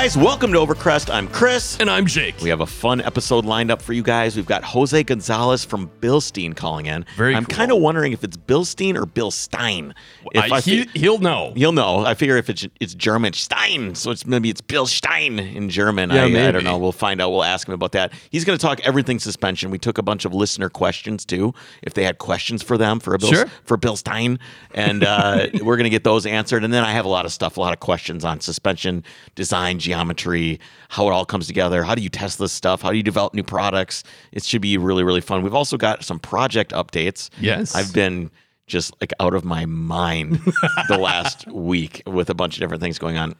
guys, welcome to Overcrest. I'm Chris. And I'm Jake. We have a fun episode lined up for you guys. We've got Jose Gonzalez from Bilstein calling in. Very I'm cool. kind of wondering if it's Bilstein or Bill Stein. If I, he, fi- he'll know. You'll know. I figure if it's it's German, Stein, so it's maybe it's Bill Stein in German. Yeah, I, I don't know. We'll find out. We'll ask him about that. He's going to talk everything suspension. We took a bunch of listener questions too, if they had questions for them for Bill Sure. for Bill Stein, and uh, we're going to get those answered. And then I have a lot of stuff, a lot of questions on suspension design, geometry, how it all comes together. How do you test this stuff? How do you develop new products? It should be really, really fun. We've also got some project updates. Yes. I've been just like out of my mind the last week with a bunch of different things going on.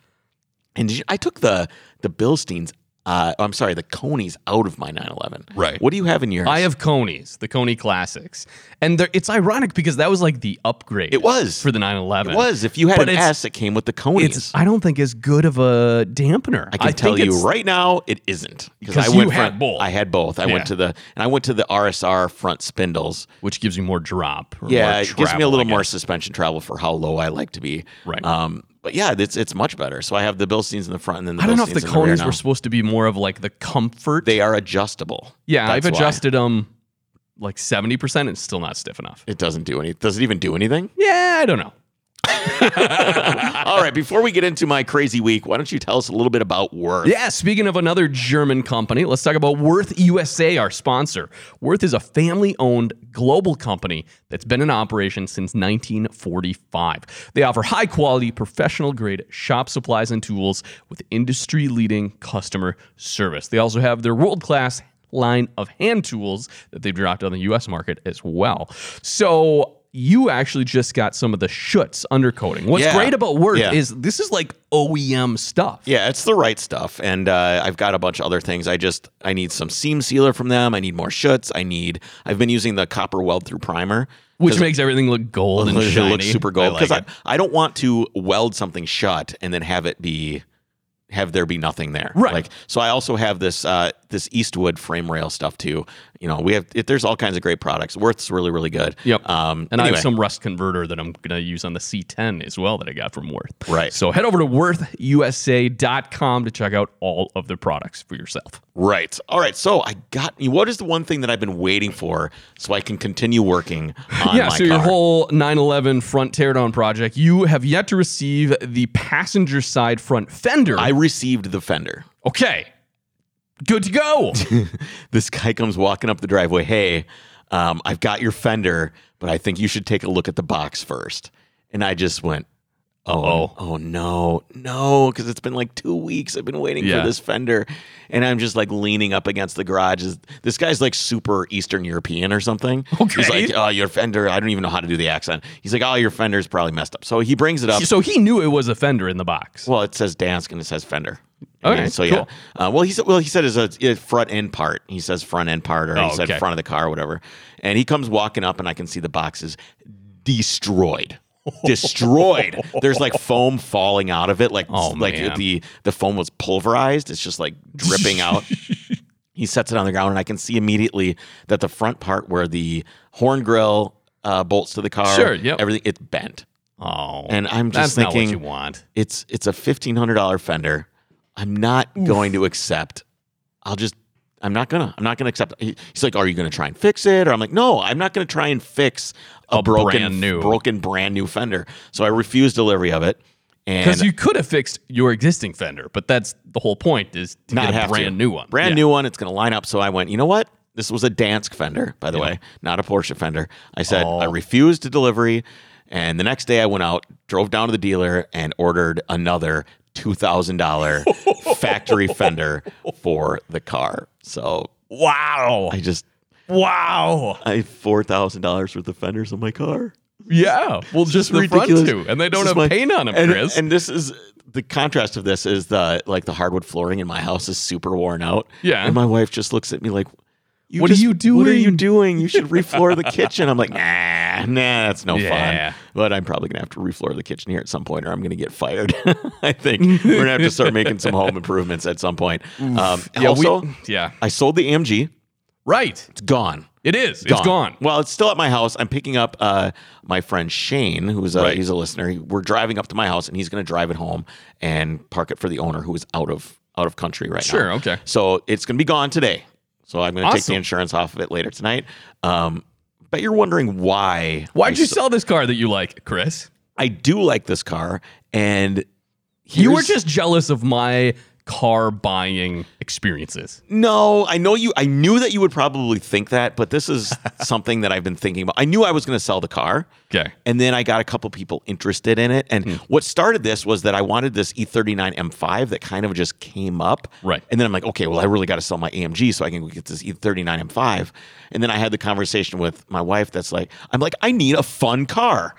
And did you- I took the the Bilsteins. Uh, I'm sorry, the Konis out of my 911. Right. What do you have in yours? I have Konis, the Koni Classics. And it's ironic because that was like the upgrade. It was. For the 911. It was. If you had But an S, it came with the Konis. It's, I don't think, as good of a dampener. I can tell you right now, it isn't Because I you went had from- both. I had both. I Yeah. went to the and I went to the RSR front spindles. Which gives you more drop. or Yeah, more it gives me a little more suspension travel for how low I like to be. Right. Um, but yeah, it's it's much better. So I have the Bilsteins in the front and then the I don't know if the in the rear Konis now. were supposed to be more of like the comfort. They are adjustable. yeah, I've That's why. adjusted them like 70% and it's still not stiff enough. It doesn't do any. Does it even do anything? Yeah, I don't know. All right. Before we get into my crazy week, why don't you tell us a little bit about Würth? Yeah, speaking of another German company, let's talk about Würth USA, our sponsor. Würth is a family owned global company that's been in operation since 1945. They offer high quality, professional grade shop supplies and tools with industry leading customer service. They also have their world class line of hand tools that they've dropped on the US market as well. So, you actually just got some of the Schutz undercoating. What's Yeah. great about Würth Yeah. is this is like OEM stuff. Yeah, it's the right stuff, and uh, I've got a bunch of other things. I just I need some seam sealer from them. I need more Schutz. I need. I've been using the copper weld through primer, Which makes everything look gold and it shiny. looks super gold I like because. I, I don't want to weld something shut and then have it be have there be nothing there. Right. Like so, I also have this uh, this Eastwood frame rail stuff too. You know, we have it, there's all kinds of great products. Würth's really really good. Yep. Um, and I have some rust converter that I'm going to use on the C10 as well that I got from Würth. Right. So head over to wurthusa.com to check out all of the products for yourself. Right. All right. So I got what is the one thing that I've been waiting for so I can continue working on yeah, my so your whole 911 front teardown project, you have yet to receive the passenger side front fender. I received the fender. okay. Good to go. This guy comes walking up the driveway. Hey, um, I've got your fender, but I think you should take a look at the box first. And I just went, oh, oh no, no, because it's been like two weeks. I've been waiting Yeah. for this fender, and I'm just like leaning up against the garage. Is- This guy's like super Eastern European or something. He's Okay. like, oh, your fender. I don't even know how to do the accent. He's like, oh, your fender's probably messed up. So he brings it up. so he knew it was a fender in the box. Well, it says Dansk and it says Fender. Okay, so yeah. Uh, well, he said. Well, he said it's a, a front end part. He says front end part, or Oh, he said okay. front of the car, or whatever. And he comes walking up, and I can see the boxes destroyed. Destroyed. There's like foam falling out of it, like Oh, like man. the the foam was pulverized. It's just like dripping out. He sets it on the ground, and I can see immediately that the front part where the horn grill uh, bolts to the car, Sure, yep. everything it's bent. oh. And I'm just thinking, you want. it's it's a fifteen hundred dollar fender. I'm not going to accept. I'll just. I'm not gonna. I'm not gonna accept. He- He's like, "Are you gonna try and fix it?" Or I'm like, "No, I'm not gonna try and fix a, A broken, brand new. broken, brand new fender." So I refused delivery of it, Because you could have fixed your existing fender, but that's the whole point is to not get a brand to. new one. brand Yeah. new one. It's gonna line up. So I went. You know what? This was a Dansk fender, by the way, not a Porsche fender. I said Oh. I refused to delivery, and the next day I went out, drove down to the dealer, and ordered another two thousand dollar factory fender for the car. So Wow. I just Wow. I have four thousand dollars worth of fenders on my car. Yeah. Well, just the ridiculous. front two. And they don't have my- paint on them, and, Chris. And this is the contrast of this is the like the hardwood flooring in my house is super worn out. Yeah. And my wife just looks at me like, What are you doing? What are you doing?" You should refloor the kitchen. I'm like, nah, nah, that's no Yeah. fun. But I'm probably gonna have to refloor the kitchen here at some point, or I'm gonna get fired. I think we're gonna have to start making some home improvements at some point. Um, yeah, also, we, yeah. I sold the AMG. Right. It's gone. It is. It's gone. Well, it's still at my house. I'm picking up uh, my friend Shane, who's a Right. he's a listener. We're driving up to my house, and he's going to drive it home and park it for the owner, who is out of out of country right now. Sure, okay. So it's going to be gone today. So I'm going to take the insurance off of it later tonight. Um, but you're wondering why? Why'd I you s- sell this car that you like, Chris? I do like this car, and You were just jealous of my car buying experiences. No, I know you. I knew that you would probably think that, but this is something that I've been thinking about. I knew I was going to sell the car. Okay. And then I got a couple people interested in it. And Hmm. what started this was that I wanted this E E39 M5 that kind of just came up. Right. And then I'm like, okay, well, I really got to sell my AMG so I can get this E E39 M5. And then I had the conversation with my wife that's like, I'm like, I need a fun car.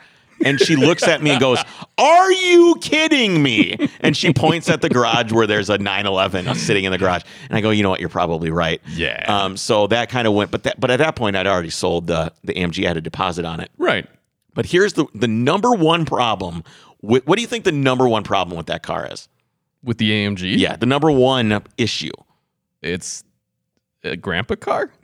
And she looks at me and goes, Are you kidding me? And she points at the garage where there's a 911 sitting in the garage. And I go, You know what? You're probably right. Yeah. Um, so that kind of went, but that, but at that point, I'd already sold the the AMG. I had a deposit on it. Right. But here's the the number one problem. With, what do you think the number one problem with that car is? With the AMG? Yeah, the number one issue. It's a grandpa car?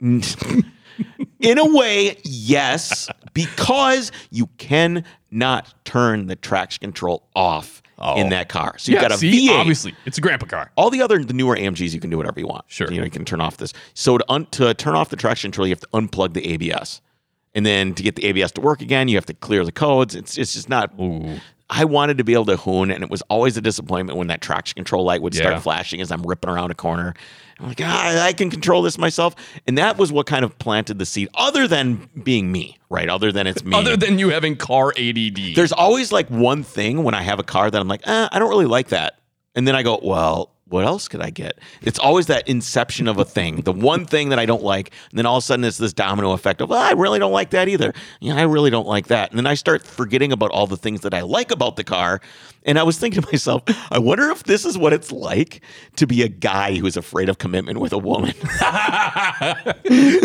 In a way, yes, because you cannot turn the traction control off in oh. that car. So you've got a see, V8. obviously. It's a grandpa car. All the other the newer AMGs, you can do whatever you want. Sure. you know you can turn off this. So to un, to turn off the traction control, you have to unplug the ABS, and then to get the ABS to work again, you have to clear the codes. It's it's just not. Ooh. I wanted to be able to hoon, and it was always a disappointment when that traction control light would Yeah. start flashing as I'm ripping around a corner. I'm like, ah, I can control this myself, and that was what kind of planted the seed. Other than being me, right? Other than it's me. Other than you having car ADD. There's always like one thing when I have a car that I'm like, eh, I don't really like that. And then I go, well, what else could I get? It's always that inception of a thing, the one thing that I don't like. And then all of a sudden it's this domino effect of, well, I really don't like that either. Yeah, I really don't like that. And then I start forgetting about all the things that I like about the car. And I was thinking to myself, I wonder if this is what it's like to be a guy who's afraid of commitment with a woman. yeah,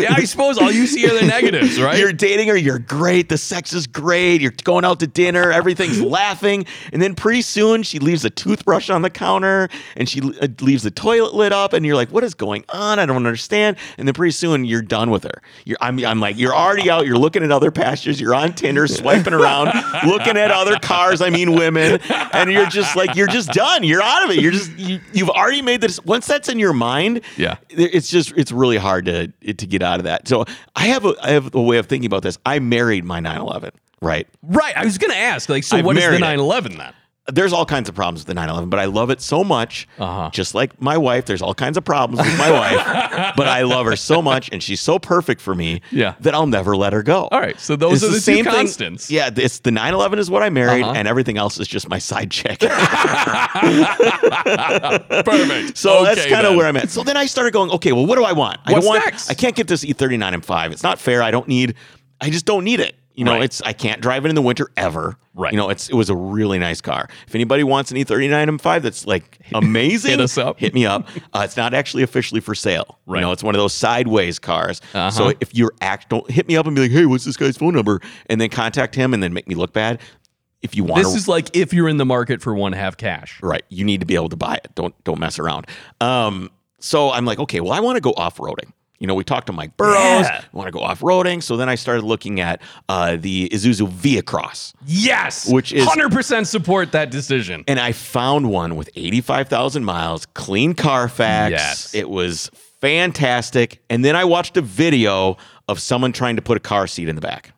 I suppose all you see are the negatives, right? You're dating her, you're great, the sex is great, you're going out to dinner, everything's laughing, and then pretty soon she leaves a toothbrush on the counter and she uh, leaves the toilet lit up, and you're like, what is going on? I don't understand. And then pretty soon you're done with her. You're, I'm, I'm like, you're already out, you're looking at other pastures, you're on Tinder, swiping around, looking at other cars, I mean women, and you're just like, you're just done. You're out of it. You're just, you, you've already made this. Once that's in your mind, Yeah. it's just it's really hard to to get out of that. So I have a I have a way of thinking about this. I married my 911, right? right. I was going to ask, like, so I've what is the married it. 911 then? There's all kinds of problems with the 911, but I love it so much. Uh-huh. Just like my wife, there's all kinds of problems with my wife, but I love her so much, and she's so perfect for me Yeah. that I'll never let her go. All right. So those It's are the, same two thing- constants. Yeah, it's the 911 is what I married, Uh-huh. and everything else is just my side chick. Perfect. So that's kind of where I'm at. So then I started going, okay, well, what do I want? I What's don't want. next? I can't get this E E39 M5. It's not fair. I don't need. I just don't need it. You know, Right. it's I can't drive it in the winter ever. Right. You know, it's it was a really nice car. If anybody wants an E E39 M5 that's like amazing, Hit us up. Hit me up. Uh, it's not actually officially for sale. Right. You know, it's one of those sideways cars. Uh-huh. So if you're act, don't hit me up and be like, hey, what's this guy's phone number? And then contact him and then make me look bad. If you want This is like if you're in the market for one half cash. Right. You need to be able to buy it. Don't don't mess around. Um, so I'm like, okay, well, I want to go off roading. You know, we talked to Mike Burrows. Yeah. want to go off roading. So then I started looking at uh, the Isuzu VehiCROSS, Yes. Which is- 100% support that decision. and I found one with 85,000 miles, clean Carfax. Yes. It was fantastic. And then I watched a video of someone trying to put a car seat in the back.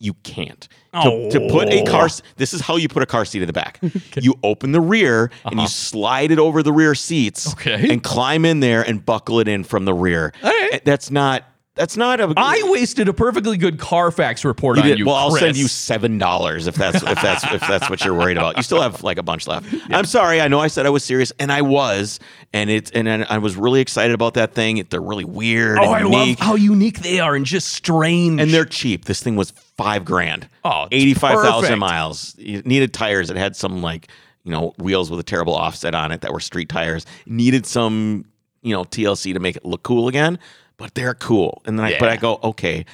You can't. To, to put a car, this is how you put a car seat in the back. You open the rear and you slide it over the rear seats. Uh-huh. Okay. And climb in there and buckle it in from the rear. Right. Eh, That's not. That's not a. I wasted a perfectly good Carfax report You on you. well, I'll send you seven dollars if that's if that's if that's what you're worried about. You still have like a bunch left. I'm sorry. I know I said I was serious, and I was, and it's and I I was really excited about that thing. They're really weird Oh, I and love how unique they are and just strange. and they're cheap. This thing was five grand. Oh, eighty-five thousand miles. It needed tires. It had some like you know wheels with a terrible offset on it that were street tires. Needed some you know TLC to make it look cool again, but they're cool. And then I but I go okay.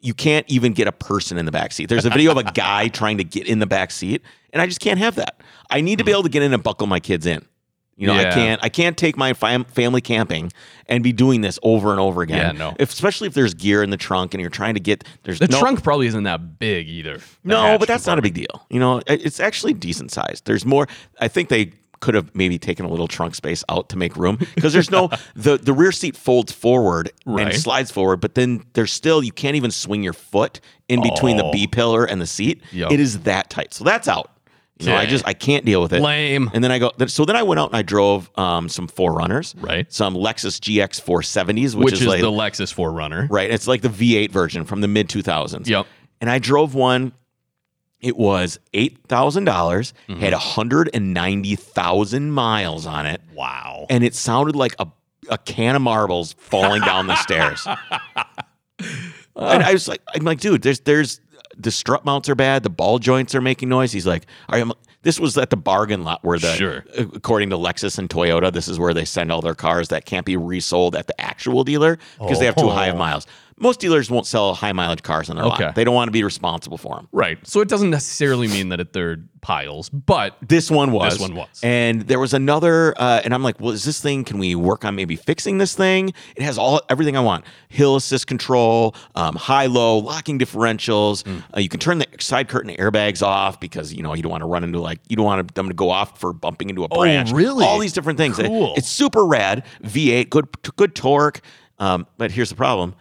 You can't even get a person in the back seat. There's a video of a guy trying to get in the back seat, and I just can't have that. I need to be mm-hmm. able to get in and buckle my kids in. You know, I can't I can't take my fam- family camping and be doing this over and over again. Yeah, no. If, especially if there's gear in the trunk and you're trying to get there's The no, trunk probably isn't that big either. No, but that's not a big deal. You know, it's actually decent sized. There's more. I think they could have maybe taken a little trunk space out to make room because there's no the the rear seat folds forward Right. and slides forward, but then there's still you can't even swing your foot in between the Oh. B pillar and the seat. Yup. It is that tight. So that's out. You know, I just I can't deal with it. Lame. And then I go. So then I went out and I drove um, some 4Runners, Right. Some Lexus GX 470s, which, Which, is, is, like the Lexus 4Runner. right. It's like the V8 version from the mid 2000s. Yep. And I drove one. It was eight thousand dollars, Mm-hmm. Had hundred and ninety thousand miles on it, Wow. and it sounded like a a can of marbles falling down the stairs. and I was like, I'm like, dude, there's there's the strut mounts are bad. The ball joints are making noise. He's like, all right, I'm, this was at the bargain lot where the Sure. according to Lexus and Toyota, this is where they send all their cars that can't be resold at the actual dealer because they have too high of Oh. miles. Most dealers won't sell high mileage cars on their Okay. lot. They don't want to be responsible for them. Right. So it doesn't necessarily mean that it, they're piles, but This one was. This one was. And there was another, uh, and I'm like, well, is this thing? Can we work on maybe fixing this thing? It has all everything I want: hill assist control, um, high low, locking differentials. Hmm. Uh, you can turn the side curtain airbags off because you know you don't want to run into like you don't want them to go off for bumping into a branch. Oh, really? All these different things. It- Cool. it's super rad. V8, good good torque. Um, but here's the problem: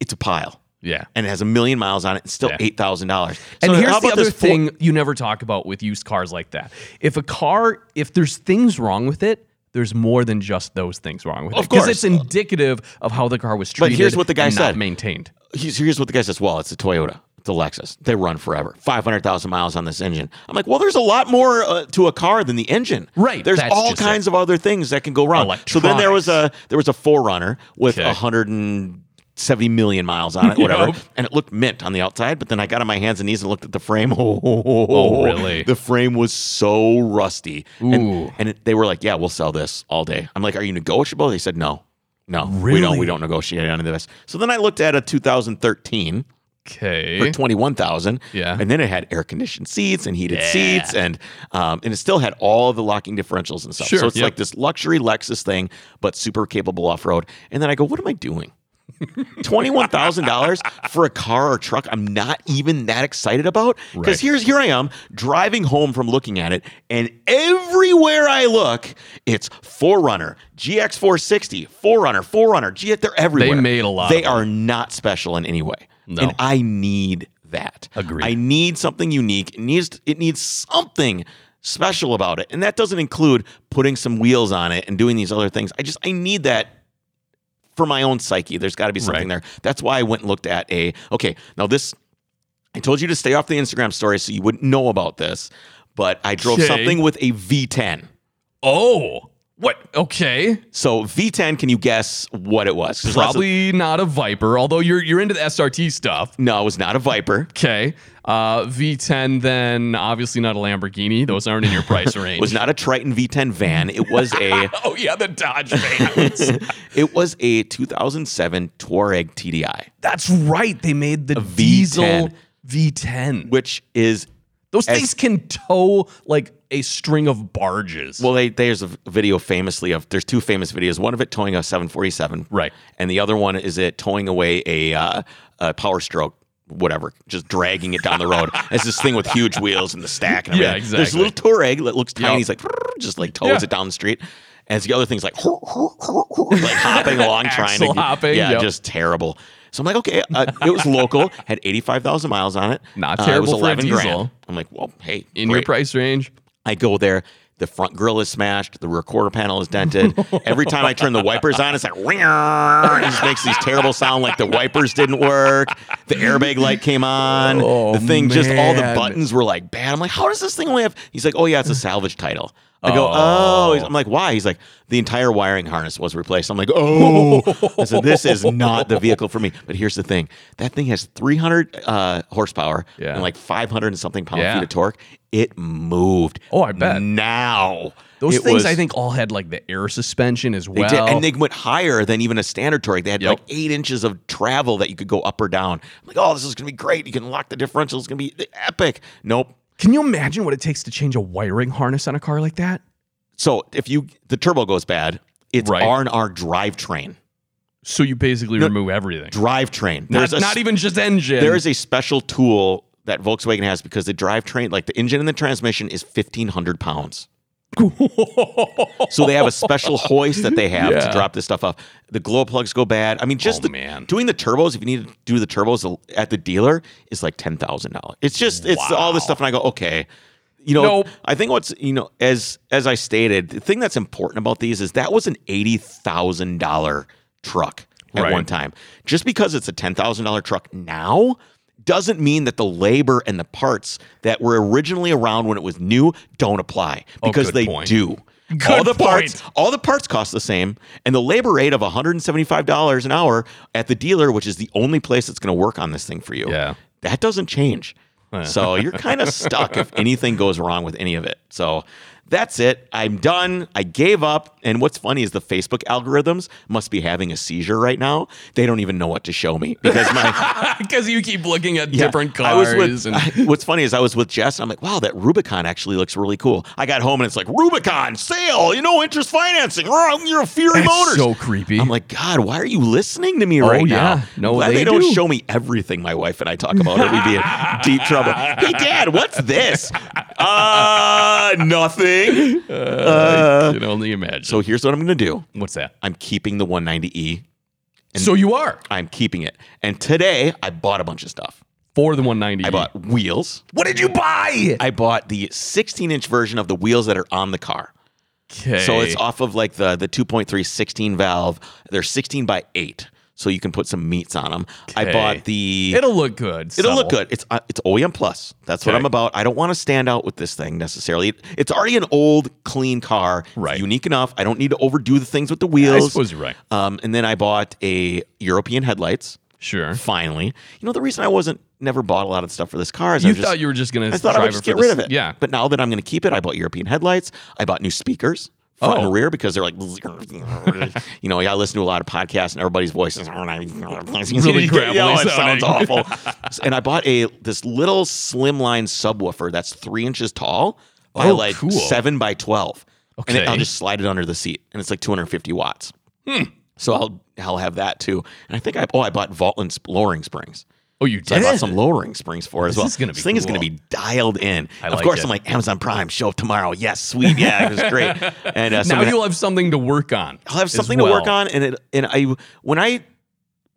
it's a pile. yeah. And it has a million miles on it. It's still Yeah. eight thousand dollars. And here's the other thing you never talk about with used cars like that. If a car, if there's things wrong with it, there's more than just those things wrong with it. Of course. it's indicative of how the car was treated. But here's what the guy and not said. maintained. here's, here's what the guy says. Well, it's a Toyota. It's a Lexus. They run forever. 500,000 miles on this engine. I'm like, well, there's a lot more uh, to a car than the engine. Right, There's all kinds of other things that can go wrong. So then there was a there was a 4Runner with Okay. 170 million miles on it, whatever, Yep. and it looked mint on the outside. But then I got on my hands and knees and looked at the frame. Oh, really? The frame was so rusty. Ooh. And, and it, they were like, yeah, we'll sell this all day. I'm like, are you negotiable? They said no. No, we don't. We don't negotiate on this. So then I looked at a 2013 Okay. for twenty one thousand. Yeah. and then it had air conditioned seats and heated Yeah. seats, and um, and it still had all the locking differentials and stuff. Sure, So it's yep. like this luxury Lexus thing, but super capable off road. And then I go, what am I doing? Twenty one thousand dollars for a car or truck I'm not even that excited about because Right. here's here I am driving home from looking at it and everywhere I look it's 4Runner GX460 4Runner 4Runner G they're everywhere They made a lot they are not special in any way No. and I need that. Agreed. I need something unique. It needs it needs something special about it. And that doesn't include putting some wheels on it and doing these other things. I just I need that for my own psyche. There's got to be something Right. there. That's why I went and looked at a okay, now this I told you to stay off the Instagram story so you wouldn't know about this, but I drove Okay. something with a V10. Oh, what? Okay. So V10, can you guess what it was? Probably not a Viper, although you're you're into the SRT stuff. no, it was not a Viper. Okay. Uh, V10, then obviously not a Lamborghini. Those aren't in your price range. It was not a Triton V10 van. It was a Oh yeah, the Dodge vans. it was a 2007 Touareg TDI, That's right. They made the V10. diesel V10. which is Those as- things can tow like a string of barges. well, they, there's a video famously of there's two famous videos. One of it towing a 747, Right. and the other one is it towing away a, uh, a Power Stroke. Whatever, just dragging it down the road. It's this thing with huge wheels and the stack. And Yeah, everything. There's a little Touareg that looks tiny. Yep. He's like just like tows Yeah. it down the street. And the other thing's like like hopping along, trying to Axle hopping, Yeah, yep. just terrible. So I'm like, okay, uh, it was local, had 85,000 miles on it. Not Uh, terrible it was for a 11 grand. diesel. I'm like, well, hey, in your great. price range. I go there. The front grill is smashed. The rear quarter panel is dented. Every time I turn the wipers on, it's like, it just makes these terrible sound like the wipers didn't work. The airbag light came on. Oh, the thing, just all the buttons were like bad. I'm like, how does this thing only have? He's like, oh yeah, it's a salvage title. I go, oh. He's- I'm like, why? He's like, the entire wiring harness was replaced. I'm like, oh. I said, this is not the vehicle for me. But here's the thing: that thing has 300 uh, horsepower Yeah. and like 500 and something pound Yeah. feet of torque. It moved. Oh, I bet. Now Those It things was- I think all had like the air suspension as well. they did, and they went higher than even a standard Touareg. They had Yep. like eight inches of travel that you could go up or down. I'm like, oh, this is gonna be great. You can lock the differential. It's gonna be epic. Nope. Can you imagine what it takes to change a wiring harness on a car like that? So if you the turbo goes bad, it's Right. R and R drivetrain. So you basically remove everything. Drivetrain. Not, not even just engine. there is a special tool that Volkswagen has because the drivetrain, like the engine and the transmission, is fifteen hundred pounds. So they have a special hoist that they have Yeah. to drop this stuff off. The glow plugs go bad. I mean, just Oh, the, man. doing the turbos. If you need to do the turbos at the dealer, is like ten thousand dollars. It's just it's all this stuff, and I go okay. You know, Nope. I think what's you know as as I stated, the thing that's important about these is that was an eighty thousand dollar truck at Right. one time. Just because it's a ten thousand dollar truck now doesn't mean that the labor and the parts that were originally around when it was new don't apply oh, because good they point. do. Good all the parts, all the parts cost the same, and the labor rate of one hundred and seventy-five dollars an hour at the dealer, which is the only place that's going to work on this thing for you, Yeah. that doesn't change. so you're kind of stuck if anything goes wrong with any of it. So that's it. I'm done. I gave up. And what's funny is the Facebook algorithms must be having a seizure right now. They don't even know what to show me because my because you keep looking at yeah, different I cars. was with, and, what's funny is I was with Jess and I'm like, wow, that Rubicon actually looks really cool. I got home and it's like Rubicon sale, you know, interest financing. Oh, You're a Fury It's Motors. so creepy. I'm like, God, why are you listening to me Oh, right yeah. now? No, Glad they they, don't do. show me everything my wife and I talk about, or we'd be in deep trouble. Hey, Dad, what's this? Uh, nothing. Uh, you can only imagine. so here's what I'm going to do. what's that? I'm keeping the 190e. And so you are I'm keeping it. And today I bought a bunch of stuff. for the 190. I bought wheels. What did you buy? I bought the 16 inch version of the wheels that are on the car. Okay. So it's off of like the the 2.3 16 valve. They're 16 by 8. So you can put some meats on them. I bought the It'll look good. It'll look good. It's uh, it's OEM plus. That's what Okay. I'm about. I don't want to stand out with this thing necessarily. It- it's already an old, clean car. It's Right. unique enough. I don't need to overdo the things with the I wheels. suppose you're right. Um, and then I bought a European headlights. Sure. Finally, you know the reason I wasn't never bought a lot of stuff for this car is I You was just, thought you were just gonna. I thought I drive would just get for rid the- of it. Yeah. But now that I'm going to keep it, I bought European headlights. I bought new speakers. Front Oh. and rear because they're like, you know, I listen to a lot of podcasts and everybody's voices Really gravelly Yeah, it sounds awful. and I bought a this little slimline subwoofer that's three inches tall by Oh, like cool. seven by twelve. And it- Okay. I'll just slide it under the seat, and it's like 250 watts. Hmm. So I'll I'll have that too. And I think I oh I bought Vogtland lowering springs. Oh, you So I did. bought some lowering springs for as This well. is gonna be this thing is going to be dialed in. I of like course, it. I'm like Amazon Prime show up tomorrow. Yes, sweet. Yeah, it was great. And uh, so now you'll have something to work on. I'll have something to work on, and it and I when I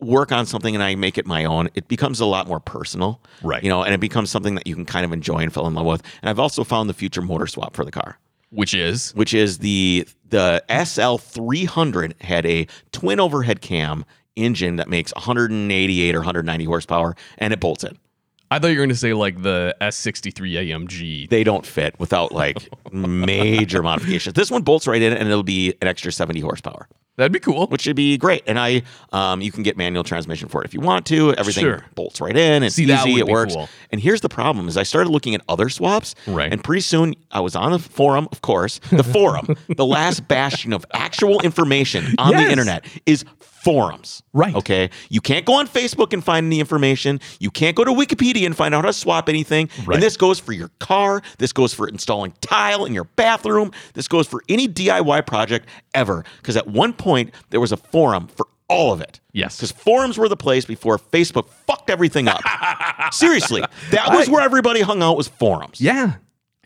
work on something and I make it my own, it becomes a lot more personal, Right. You know, and it becomes something that you can kind of enjoy and fall in love with. And I've also found the future motor swap for the car which is which is the the SL300 had a twin overhead cam engine that makes 188 or 190 horsepower, and it bolts in. I thought you were going to say like the S63 AMG. They don't fit without like major modifications. This one bolts right in, and it'll be an extra 70 horsepower, That'd be cool. which should be great. And I, um, you can get manual transmission for it if you want to. Everything Sure. bolts right in. It's See, that easy. would It be works. cool. And here's the problem: is I started looking at other swaps, Right. And pretty soon I was on the forum, of course. The forum, the last bastion of actual information on Yes. the internet, is forums. Right. Okay. You can't go on Facebook and find any information. You can't go to Wikipedia and find out how to swap anything. Right. And this goes for your car. This goes for installing tile in your bathroom. This goes for any DIY project ever. Because at one point there was a forum for all of it. Yes. Because forums were the place before Facebook fucked everything up. Seriously, that was where everybody hung out was forums. Yeah.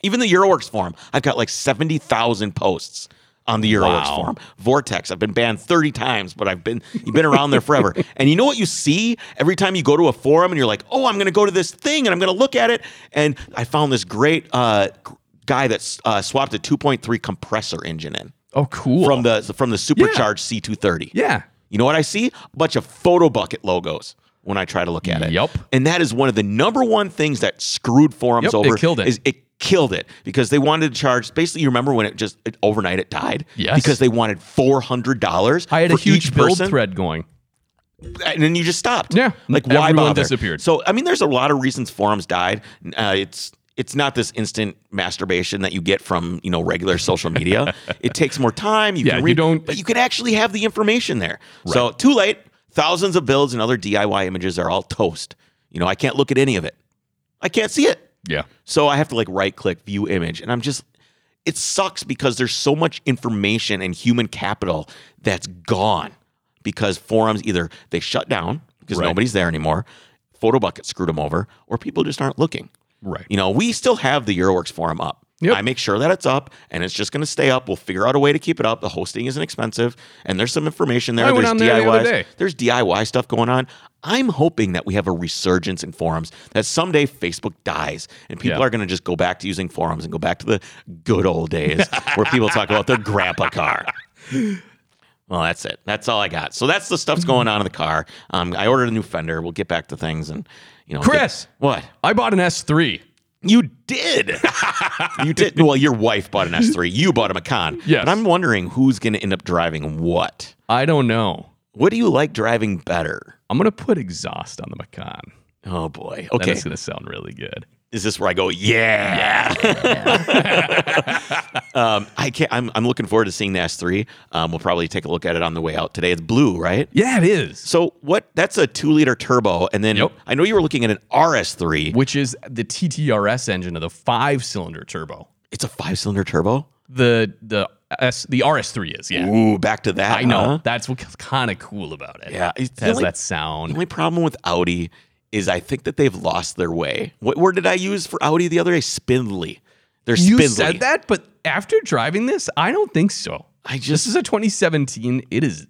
Even the Euroworks forum, I've got like 70,000 posts on the Euroworks Wow. forum. Vortex, I've been banned 30 times, but I've been you've been around there forever. and you know what you see every time you go to a forum and you're like, "Oh, I'm going to go to this thing and I'm going to look at it." And I found this great uh, guy that uh, swapped a 2.3 compressor engine in Oh, cool. from the from the supercharged C230. yeah. You know what I see? A bunch of Photobucket logos when I try to look at it. Yep. And that is one of the number one things that screwed forums Yep, it over. killed it. Is it killed it because they wanted to charge. Basically, you remember when it just it, overnight it died. Yes. Because they wanted four hundred dollars. I had a huge build person, thread going. and then you just stopped. Yeah. Like why Everyone bother? disappeared. So I mean, there's a lot of reasons forums died. Uh, it's it's not this instant masturbation that you get from you know regular social media. it takes more time. You Yeah, can you don't- but you can actually have the information there. So too late. Thousands of builds and other DIY images are all toast. You know, I can't look at any of it. I can't see it. Yeah. So I have to like right click view image, and I'm just it sucks because there's so much information and human capital that's gone because forums either they shut down because Right. nobody's there anymore, Photobucket screwed them over, or people just aren't looking. Right. You know, we still have the Euroworks forum up. Yep. I make sure that it's up and it's just going to stay up. We'll figure out a way to keep it up. The hosting isn't expensive and there's some information there. I went there's on there the other DIY. day. There's DIY stuff going on. I'm hoping that we have a resurgence in forums, that someday Facebook dies and people Yeah. are going to just go back to using forums and go back to the good old days where people talk about their grandpa car. Well, that's it. That's all I got. So that's the stuff's going on in the car. Um, I ordered a new fender. We'll get back to things and you know. Chris! get- what? I bought an S3. You did. you did. Well, your wife bought an S3. You bought a Macan. Yes. But I'm wondering who's going to end up driving what. I don't know. What do you like driving better? I'm gonna put exhaust on the Macan. Oh boy. Okay. That's gonna sound really good. Is this where I go? Yeah. Yeah. um, I can't. I'm, I'm looking forward to seeing the S3. Um, we'll probably take a look at it on the way out today. It's blue, right? Yeah, it is. So what? That's a two liter turbo, and then Yep. I know you were looking at an RS3. Which is the TTRS engine of the five cylinder turbo. It's a five cylinder turbo. The the S the RS3 is, yeah. Ooh, back to that. I know. huh? That's what's kind of cool about it. Yeah, It has only- that sound. The only problem with Audi is I think that they've lost their way. What word did I use for Audi the other day? Spindly. They're You spindly. said that, but after driving this, I don't think so. I just This is a 2017. It is.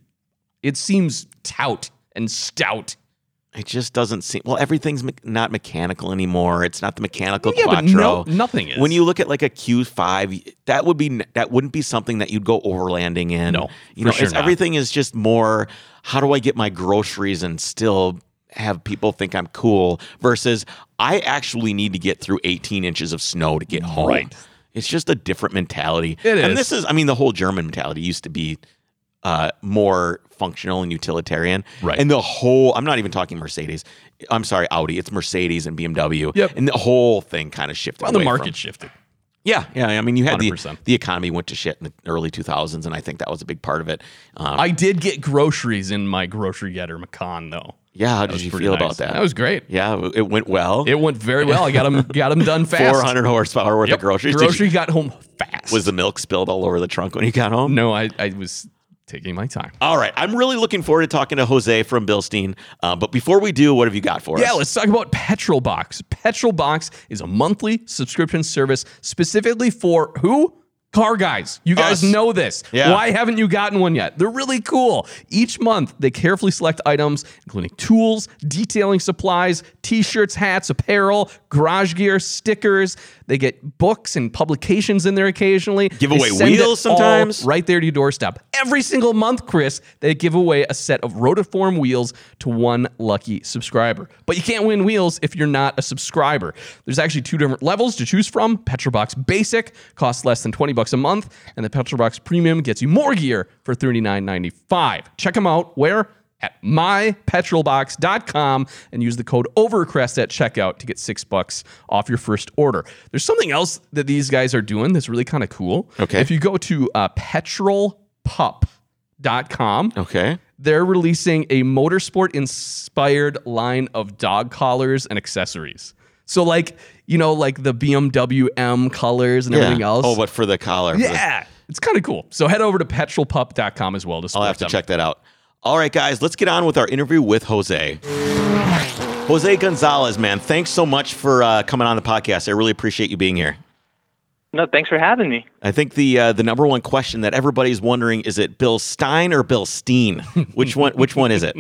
It seems taut and stout. it just doesn't seem well. Everything's me- not mechanical anymore. It's not the mechanical Yeah, but no, nothing is. When you look at like a Q5, that would be that wouldn't be something that you'd go overlanding in. No, you for know, sure everything is just more. How do I get my groceries and still have people think I'm cool? Versus, I actually need to get through 18 inches of snow to get home. Right. It's just a different mentality. It and this is, I mean, the whole German mentality used to be uh, more functional and utilitarian. Right. And the whole, I'm not even talking Mercedes. I'm sorry, Audi. It's Mercedes and BMW. Yep. And the whole thing kind of shifted. well, the market from- shifted. yeah, yeah. I mean, you had the 100%. the economy went to shit in the early 2000s, and I think that was a big part of it. Um, I did get groceries in my grocery getter Macan though. Yeah, how That did you feel nice. about that? That was great. yeah, it went well. It went very well. I got them got them done fast. 400 horsepower worth Yep. of groceries. Did you- Grocery got home fast. was the milk spilled all over the trunk when you got home? no, I, I was taking my time. All right, I'm really looking forward to talking to Jose from Bilstein. Uh, but before we do, what have you got for us? Yeah, let's talk about Petrol Box. Petrol Box is a monthly subscription service specifically for who? Car guys. You guys Us. know this. Yeah. Why haven't you gotten one yet? They're really cool. Each month, they carefully select items, including tools, detailing supplies, t shirts, hats, apparel, garage gear, stickers. They get books and publications in there occasionally. Give away wheels sometimes. right there to your doorstep. Every single month, Chris, they give away a set of rotiform wheels to one lucky subscriber. But you can't win wheels if you're not a subscriber. There's actually two different levels to choose from. Petrol Box Basic costs less than 20 bucks a month, and the Petrol Box Premium gets you more gear for $39.95. Check them out where? At mypetrolbox.com and use the code OVERCREST at checkout to get six bucks off your first order. There's something else that these guys are doing that's really kind of cool. Okay. If you go to uh, petrolpup.com, Okay. they're releasing a motorsport inspired line of dog collars and accessories. So, like, you know, like the BMW M colors and everything else. Oh, but for the collar. for the- yeah, it's kind of cool. So, head over to petrolpup.com as well to I'll have to them. check that out. All right, guys, let's get on with our interview with Jose. Jose Gonzalez, man, thanks so much for uh, coming on the podcast. I really appreciate you being here. No, thanks for having me. I think the uh, the number one question that everybody's wondering is it Bill Stein or Bill Steen? Which one? Which one is it?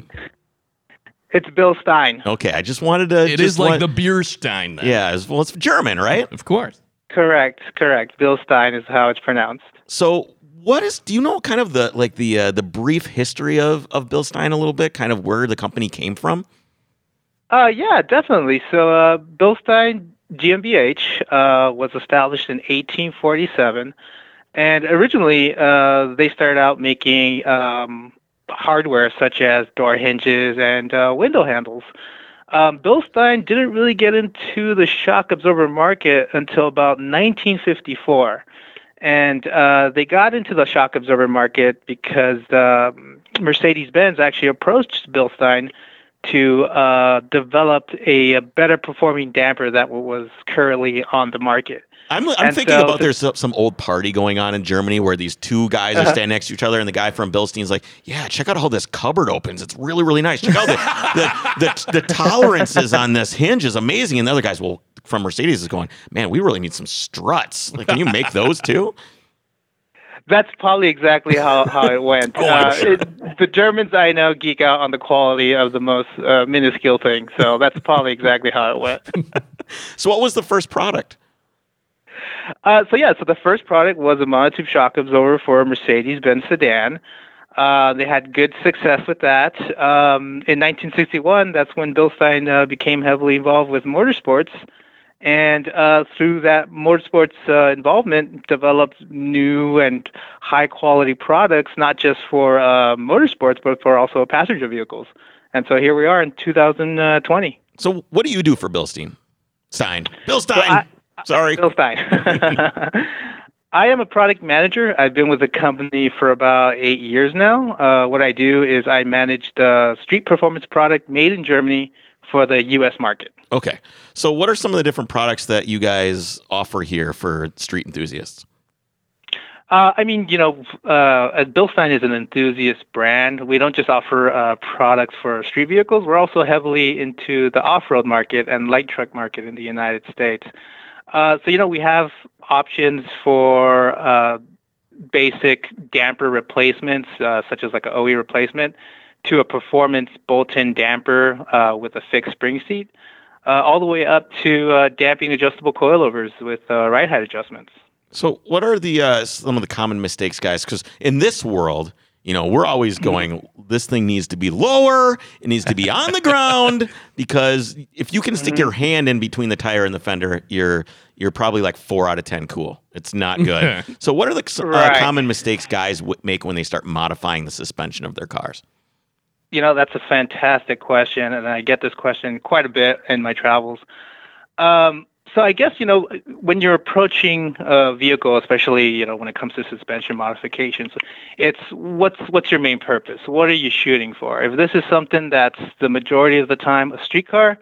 It's Bill Stein. Okay, I just wanted to. It just is like want- the beer stein. Then. yeah. It's, well, it's German, right? Of course. Correct, correct. Bill Stein is how it's pronounced. So, what is? Do you know kind of the like the uh, the brief history of of Bill Stein a little bit? Kind of where the company came from? Uh, yeah, definitely. So, uh, Bilstein GmbH uh, was established in 1847, and originally uh, they started out making um, hardware such as door hinges and uh, window handles. Um, Bilstein didn't really get into the shock absorber market until about 1954. And uh, they got into the shock absorber market because um Mercedes Benz actually approached Bilstein to uh, develop a, a, better performing damper that was currently on the market. I'm, I'm thinking so about there's some old party going on in Germany where these two guys uh-huh. are standing next to each other, and the guy from Bilstein's like, "Yeah, check out how this cupboard opens. It's really, really nice. Check out the the, the, the tolerances on this hinge is amazing." And the other guys, well, from Mercedes is going, "Man, we really need some struts. Like, can you make those too?" That's probably exactly how, how it went. oh, uh, sure. it, the Germans I know geek out on the quality of the most uh, minuscule thing, so that's probably exactly how it went. so, what was the first product? Uh, so yeah, so the first product was a monotube shock absorber for a Mercedes-Benz sedan. Uh, they had good success with that. Um, in 1961, that's when Bilstein uh, became heavily involved with motorsports, and uh, through that motorsports uh, involvement, developed new and high-quality products, not just for uh, motorsports, but for also passenger vehicles. And so here we are in 2020. So what do you do for Bilstein? Stein. Bill Stein. So I, Sorry. Bill Stein. I am a product manager. I've been with the company for about eight years now. Uh, what I do is I manage the street performance product made in Germany for the U.S. market. Okay. So, what are some of the different products that you guys offer here for street enthusiasts? Uh, I mean, you know, uh, Bilstein is an enthusiast brand. We don't just offer uh, products for street vehicles. We're also heavily into the off-road market and light truck market in the United States. Uh, so you know we have options for uh, basic damper replacements, uh, such as like an OE replacement, to a performance bolt-in damper uh, with a fixed spring seat, uh, all the way up to damping adjustable coilovers with ride height adjustments. So, what are the some of the common mistakes, guys? Because in this world, you know, we're always mm-hmm. going, this thing needs to be lower, it needs to be on the ground, because if you can stick mm-hmm. your hand in between the tire and the fender, you're you're probably like four out of ten cool. It's not good. so, what are the uh, right. common mistakes guys w- make when they start modifying the suspension of their cars? You know, that's a fantastic question, and I get this question quite a bit in my travels. Um, so I guess you know when you're approaching a vehicle, especially you know when it comes to suspension modifications, it's what's what's your main purpose? What are you shooting for? If this is something that's the majority of the time a street car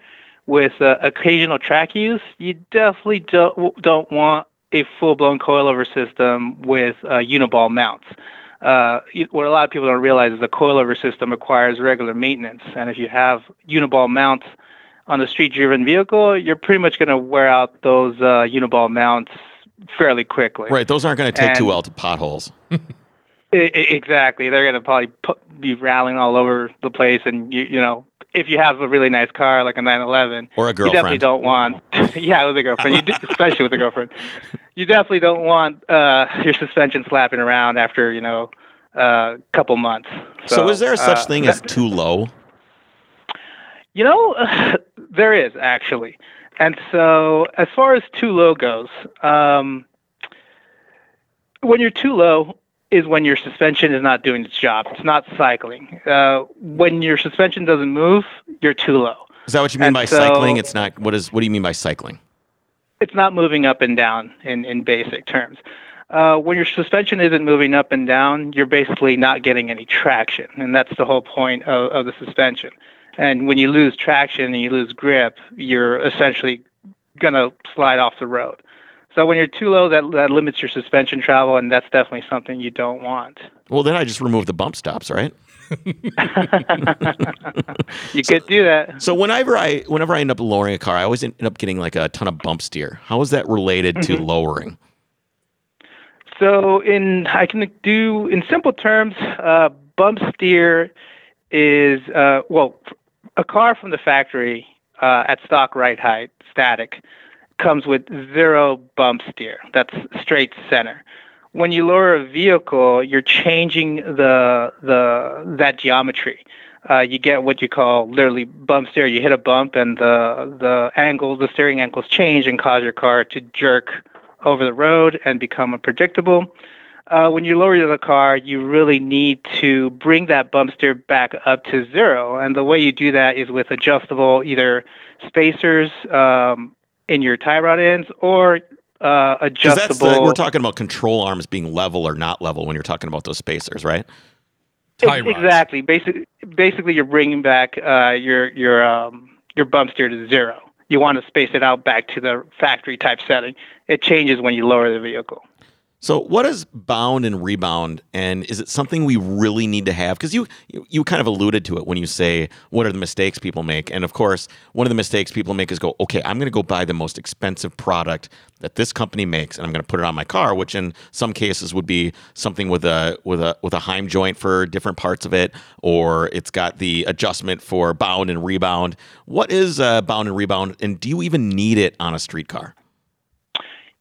with uh, occasional track use, you definitely don't don't want a full-blown coilover system with uh, uniball mounts. Uh, what a lot of people don't realize is the coilover system requires regular maintenance, and if you have uniball mounts on a street-driven vehicle, you're pretty much going to wear out those uh, uniball mounts fairly quickly. Right. Those aren't going to take and too well to potholes. exactly. They're going to probably put, be rattling all over the place, and you you know if you have a really nice car like a 911 or a girlfriend, you definitely don't want yeah with a girlfriend, you do, especially with a girlfriend, you definitely don't want uh, your suspension slapping around after you know a uh, couple months. So, so is there such uh, thing as too low? You know, there is actually. And so, as far as too low goes, um, when you're too low is when your suspension is not doing its job. It's not cycling. Uh, when your suspension doesn't move, you're too low. Is that what you mean and by so, cycling? It's not. What is? What do you mean by cycling? It's not moving up and down in in basic terms. Uh, when your suspension isn't moving up and down, you're basically not getting any traction, and that's the whole point of, of the suspension. And when you lose traction and you lose grip, you're essentially going to slide off the road. So when you're too low, that, that limits your suspension travel, and that's definitely something you don't want. Well, then I just remove the bump stops, right? you could do that. So whenever I whenever I end up lowering a car, I always end up getting like a ton of bump steer. How is that related to mm-hmm. lowering? So in I can do in simple terms, uh, bump steer is uh, well a car from the factory uh, at stock ride height, static, comes with zero bump steer. That's straight center. When you lower a vehicle, you're changing the the that geometry. Uh, you get what you call literally bump steer. You hit a bump, and the the angles, the steering angles change and cause your car to jerk over the road and become unpredictable uh, when you lower the car, you really need to bring that bump steer back up to zero. And the way you do that is with adjustable either spacers um, in your tie rod ends or uh, adjustable. The, we're talking about control arms being level or not level when you're talking about those spacers, right? Tie exactly. Basically, basically you're bringing back uh, your your um, your bump steer to zero. You want to space it out back to the factory type setting. It changes when you lower the vehicle. So, what is bound and rebound, and is it something we really need to have? Because you, you, you kind of alluded to it when you say what are the mistakes people make, and of course, one of the mistakes people make is go, okay, I'm going to go buy the most expensive product that this company makes, and I'm going to put it on my car, which in some cases would be something with a with a with a Heim joint for different parts of it, or it's got the adjustment for bound and rebound. What is uh, bound and rebound, and do you even need it on a street car?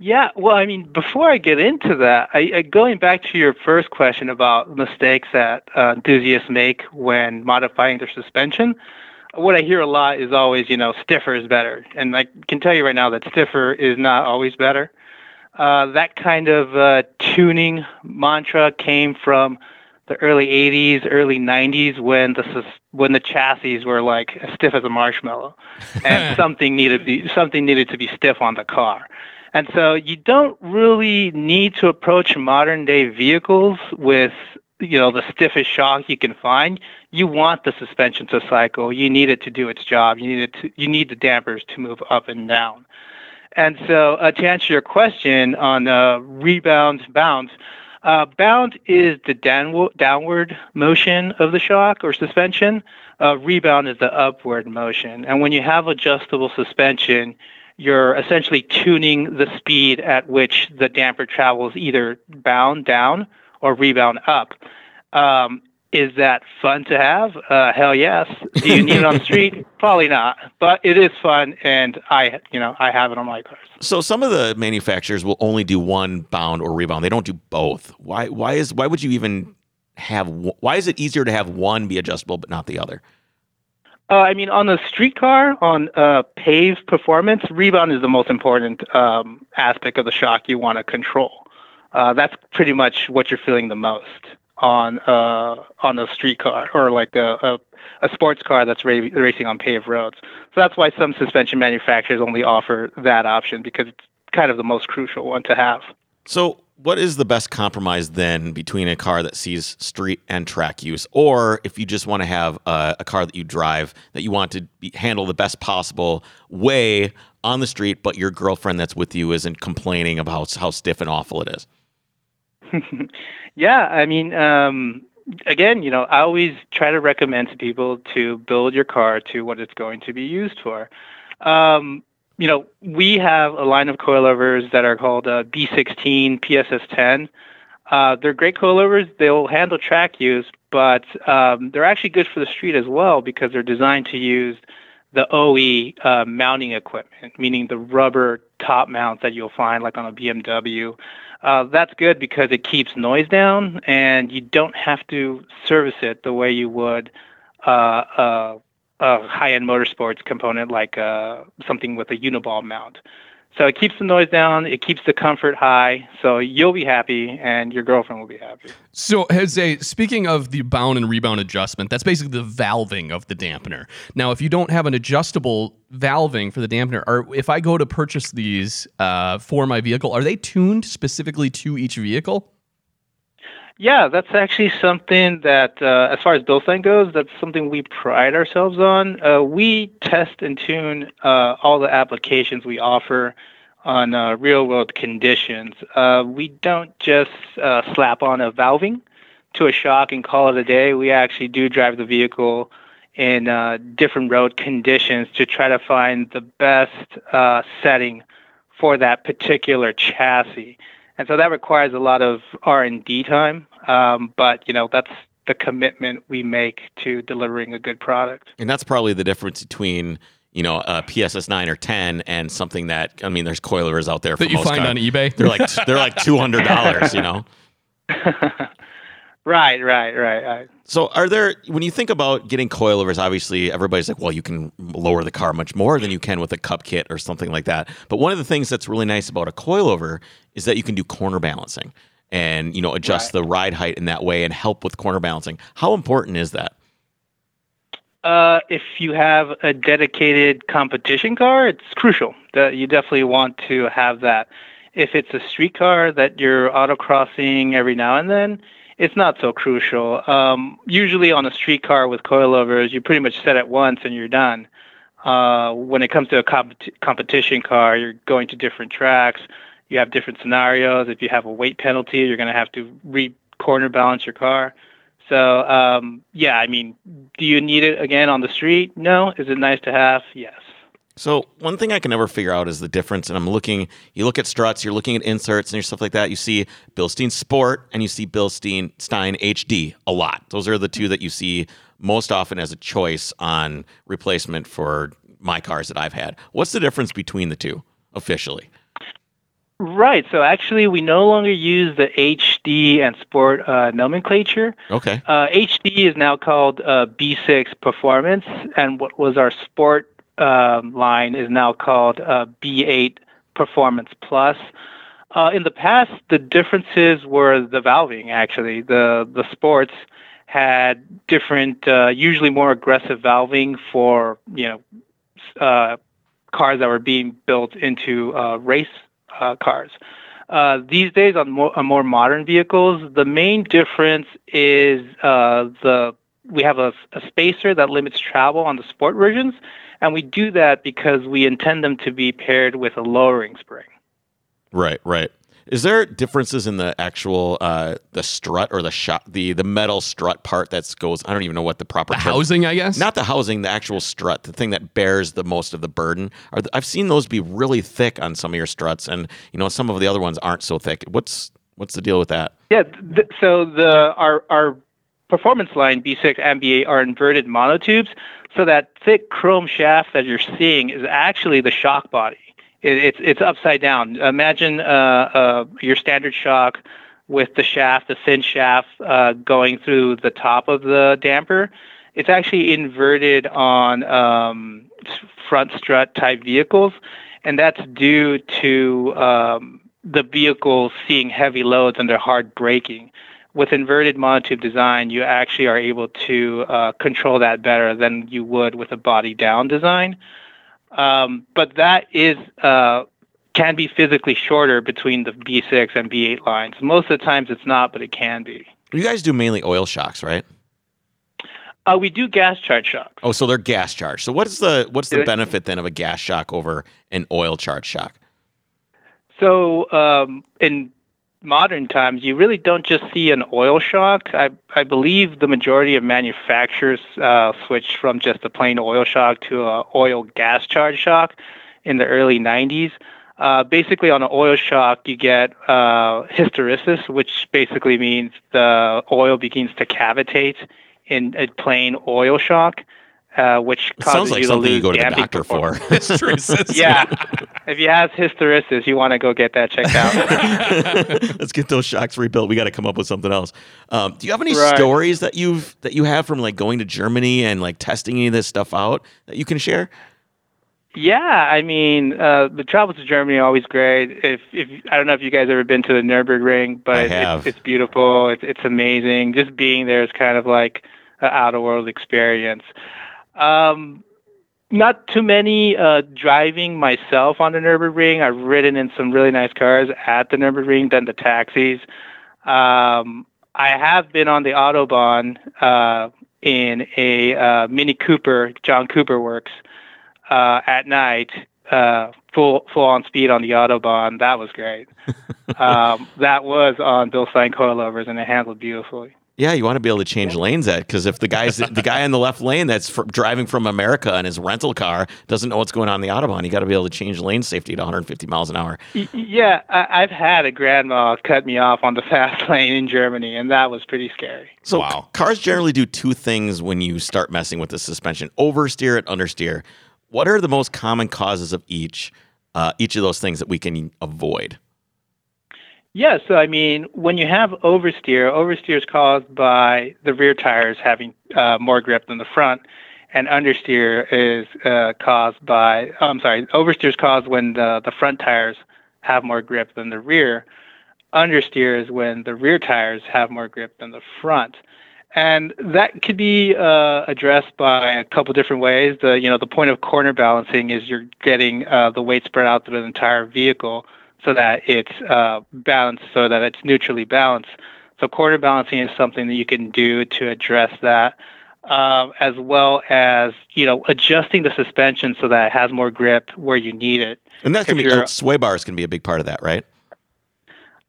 Yeah, well, I mean, before I get into that, I, I, going back to your first question about mistakes that uh, enthusiasts make when modifying their suspension, what I hear a lot is always, you know, stiffer is better. And I can tell you right now that stiffer is not always better. Uh, that kind of uh, tuning mantra came from the early 80s, early 90s when the when the chassis were like as stiff as a marshmallow, and something needed to be something needed to be stiff on the car. And so you don't really need to approach modern day vehicles with you know the stiffest shock you can find. You want the suspension to cycle. You need it to do its job. You need it to, you need the dampers to move up and down. And so uh, to answer your question on uh, rebound bounds, uh, bound is the down- downward motion of the shock or suspension. Uh, rebound is the upward motion. And when you have adjustable suspension, you're essentially tuning the speed at which the damper travels either bound down or rebound up. Um, is that fun to have? Uh, hell yes. Do you need it on the street? Probably not, but it is fun, and I, you know, I have it on my cars. So some of the manufacturers will only do one bound or rebound. They don't do both. Why? Why is? Why would you even have? Why is it easier to have one be adjustable but not the other? Uh, I mean, on the streetcar, on uh, paved performance, rebound is the most important um, aspect of the shock you want to control. Uh, that's pretty much what you're feeling the most on uh, on a streetcar or like a, a, a sports car that's ra- racing on paved roads. So that's why some suspension manufacturers only offer that option because it's kind of the most crucial one to have. So what is the best compromise then between a car that sees street and track use, or if you just want to have a, a car that you drive that you want to be, handle the best possible way on the street, but your girlfriend that's with you isn't complaining about how stiff and awful it is? yeah, I mean, um, again, you know, I always try to recommend to people to build your car to what it's going to be used for. Um, you know, we have a line of coilovers that are called uh, B16 PSS10. Uh, they're great coilovers. They'll handle track use, but um, they're actually good for the street as well because they're designed to use the OE uh, mounting equipment, meaning the rubber top mount that you'll find like on a BMW. Uh, that's good because it keeps noise down and you don't have to service it the way you would uh, uh a high-end motorsports component like uh, something with a uniball mount. So it keeps the noise down, it keeps the comfort high, so you'll be happy and your girlfriend will be happy. So, Jose, speaking of the bound and rebound adjustment, that's basically the valving of the dampener. Now, if you don't have an adjustable valving for the dampener, or if I go to purchase these uh, for my vehicle, are they tuned specifically to each vehicle? Yeah, that's actually something that, uh, as far as Bilstein goes, that's something we pride ourselves on. Uh, we test and tune uh, all the applications we offer on uh, real world conditions. Uh, we don't just uh, slap on a valving to a shock and call it a day. We actually do drive the vehicle in different road conditions to try to find the best setting for that particular chassis and so that requires a lot of r&d time um, but you know that's the commitment we make to delivering a good product. And that's probably the difference between you know a pss 9 or 10 and something that i mean there's coilovers out there that you find on ebay? They're like they're like $200 you know Right, right, right, right. So, are there when you think about getting coilovers? Obviously, everybody's like, "Well, you can lower the car much more than you can with a cup kit or something like that." But one of the things that's really nice about a coilover is that you can do corner balancing and you know adjust right. the ride height in that way and help with corner balancing. How important is that? Uh, if you have a dedicated competition car, it's crucial that you definitely want to have that. If it's a street car that you're autocrossing every now and then, it's not so crucial. Um, usually on a street car with coilovers, you pretty much set it once and you're done. Uh, when it comes to a comp- competition car, you're going to different tracks. You have different scenarios. If you have a weight penalty, you're going to have to re corner balance your car. So um, yeah, I mean, do you need it again on the street? No. Is it nice to have? Yes. So one thing I can never figure out is the difference. And I'm looking, you look at struts, you're looking at inserts and your stuff like that. You see Bilstein Sport and you see Bilstein Stein HD a lot. Those are the two that you see most often as a choice on replacement for my cars that I've had. What's the difference between the two officially? Right. So actually, we no longer use the HD and Sport uh, nomenclature. Okay. Uh, HD is now called uh, B6 Performance, and what was our Sport um, line is now called uh, B8 Performance Plus. Uh, in the past, the differences were the valving. Actually, the the sports had different, uh, usually more aggressive valving for you know uh, cars that were being built into uh, race uh, cars. Uh, these days, on more, on more modern vehicles, the main difference is uh, the we have a, a spacer that limits travel on the sport versions, and we do that because we intend them to be paired with a lowering spring. Right, right. Is there differences in the actual uh, the strut or the shot the the metal strut part that goes? I don't even know what the proper The term- housing, I guess. not the housing, the actual strut, the thing that bears the most of the burden. Are th- I've seen those be really thick on some of your struts, and you know some of the other ones aren't so thick. What's what's the deal with that? Yeah. Th- so the our our performance line B6 and B8 are inverted monotubes. So that thick chrome shaft that you're seeing is actually the shock body. It, it's it's upside down. Imagine uh, uh, your standard shock with the shaft, the thin shaft uh, going through the top of the damper. It's actually inverted on um, front strut type vehicles, and that's due to um, the vehicle seeing heavy loads under hard braking. With inverted monotube design, you actually are able to uh, control that better than you would with a body down design. Um, but that is uh, can be physically shorter between the B6 and B8 lines. Most of the times it's not, but it can be. You guys do mainly oil shocks, right? Uh, we do gas charge shocks. Oh, so they're gas charged. So what's the what's the benefit then of a gas shock over an oil charge shock? So um, in modern times, you really don't just see an oil shock. I, I believe the majority of manufacturers uh, switched from just a plain oil shock to a oil gas charge shock in the early 90s. Uh, basically, on an oil shock, you get uh, hysteresis, which basically means the oil begins to cavitate in a plain oil shock, uh, which causes sounds like you to something lose you go to the damping doctor performance. for. Hysteresis. Yeah. if you have hysteresis, you want to go get that checked out. Let's get those shocks rebuilt. We got to come up with something else. Um, do you have any Right. stories that you've that you have from like going to Germany and like testing any of this stuff out that you can share? yeah, I mean, uh, the travel to Germany are always great. If if I don't know if you guys ever been to the Nurburgring, but I have. It's, it's beautiful. It's it's amazing. Just being there is kind of like an out of world experience. Um, not too many uh, driving myself on the Nurburgring. I've ridden in some really nice cars at the Nurburgring, done the taxis. Um, I have been on the Autobahn uh, in a uh, Mini Cooper, John Cooper Works, uh, at night, uh, full full on speed on the Autobahn. That was great. um, that was on Bilstein coilovers, and it handled beautifully. Yeah, you want to be able to change lanes at because if the guy's the guy in the left lane that's fr- driving from America in his rental car doesn't know what's going on in the autobahn, you got to be able to change lane safety to 150 miles an hour. Yeah, I, I've had a grandma cut me off on the fast lane in Germany, and that was pretty scary. So Wow. c- cars generally do two things when you start messing with the suspension: oversteer and understeer. What are the most common causes of each? Uh, each of those things that we can avoid. Yeah, so I mean, when you have oversteer, oversteer is caused by the rear tires having uh, more grip than the front, and understeer is uh, caused by, I'm sorry, oversteer is caused when the, the front tires have more grip than the rear. Understeer is when the rear tires have more grip than the front. And that could be uh, addressed by a couple different ways. The you know the point of corner balancing is you're getting uh, the weight spread out through the entire vehicle so that it's uh, balanced, so that it's neutrally balanced. So corner balancing is something that you can do to address that, uh, as well as you know adjusting the suspension so that it has more grip where you need it. And that can be uh, sway bars can be a big part of that, right?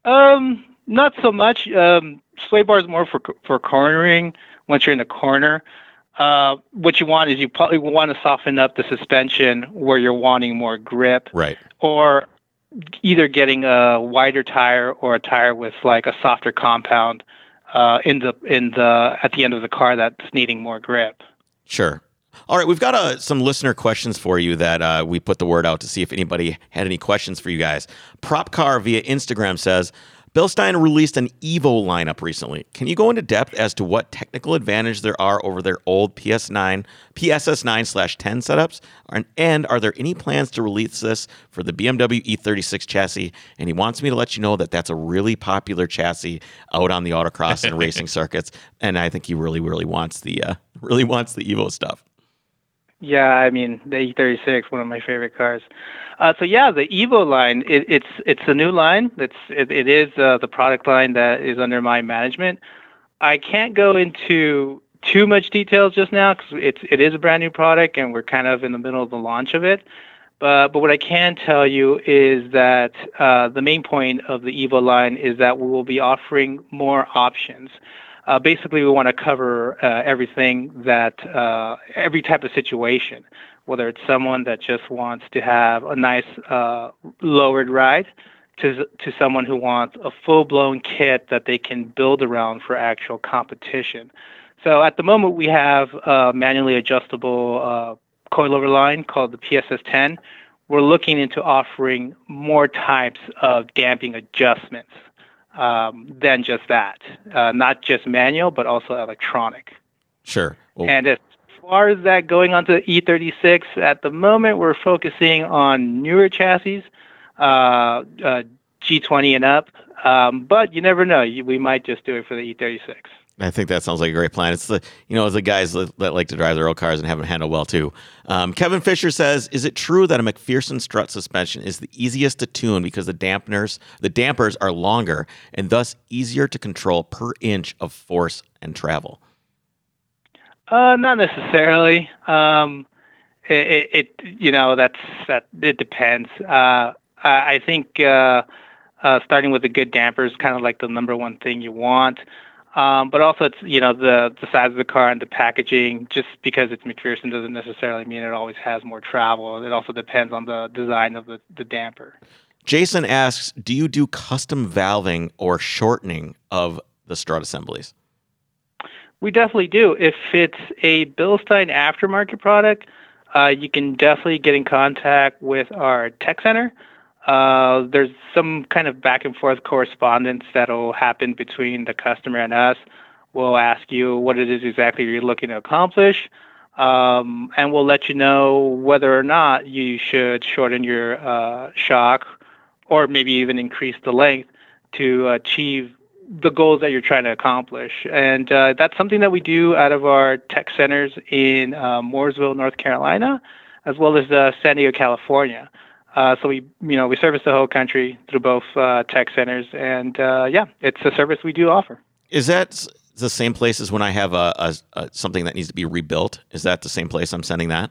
Um, not so much. Um, sway bar is more for for cornering. Once you're in the corner, uh, what you want is you probably want to soften up the suspension where you're wanting more grip, Right. or either getting a wider tire or a tire with like a softer compound uh, in the in the at the end of the car that's needing more grip. Sure. All right, we've got uh, some listener questions for you that uh, we put the word out to see if anybody had any questions for you guys. Prop Car via Instagram says Bilstein released an Evo lineup recently. Can you go into depth as to what technical advantage there are over their old PS9, PSS9 slash 10 setups? And- are there any plans to release this for the BMW E36 E chassis? And he wants me to let you know that that's a really popular chassis out on the autocross and racing circuits. And I think he really, really wants the uh, really wants the Evo stuff. Yeah, I mean the E36, one of my favorite cars. Uh, so yeah, the Evo line, it, it's it's a new line. It's it, it is uh, the product line that is under my management. I can't go into too much details just now because it's it is a brand new product and we're kind of in the middle of the launch of it. But but what I can tell you is that uh, the main point of the Evo line is that we will be offering more options. Uh, basically, we want to cover uh, everything that uh, every type of situation, whether it's someone that just wants to have a nice uh, lowered ride, to to someone who wants a full-blown kit that they can build around for actual competition. So at the moment, we have a manually adjustable uh, coilover line called the PSS10. We're looking into offering more types of damping adjustments um, than just that, uh, not just manual, but also electronic. Sure. Well, And as far as that going on to E36, at the moment we're focusing on newer chassis, uh, uh, G20 and up. Um, but you never know. We might just do it for the E E36. I think that sounds like a great plan. It's the you know the guys that, like to drive their old cars and have them handle well too. Um, Kevin Fisher says, "Is it true that a MacPherson strut suspension is the easiest to tune because the dampeners the dampers are longer and thus easier to control per inch of force and travel?" Uh, not necessarily. Um, it, it, it, you know, that's that. It depends. Uh, I, I think uh, uh, starting with a good damper is kind of like the number one thing you want. Um, but also, it's you know the the size of the car and the packaging. Just because it's MacPherson doesn't necessarily mean it always has more travel. It also depends on the design of the, the damper. Jason asks, "Do you do custom valving or shortening of the strut assemblies?" We definitely do. If it's a Bilstein aftermarket product, uh, you can definitely get in contact with our tech center. Uh, there's some kind of back and forth correspondence that'll happen between the customer and us. We'll ask you what it is exactly you're looking to accomplish, um, and we'll let you know whether or not you should shorten your uh, shock or maybe even increase the length to achieve the goals that you're trying to accomplish. And uh, that's something that we do out of our tech centers in uh, Mooresville, North Carolina, as well as uh, San Diego, California. Uh, so we, you know, we service the whole country through both uh, tech centers, and uh, yeah, it's a service we do offer. Is that the same place as when I have a, a, a something that needs to be rebuilt? Is that the same place I'm sending that?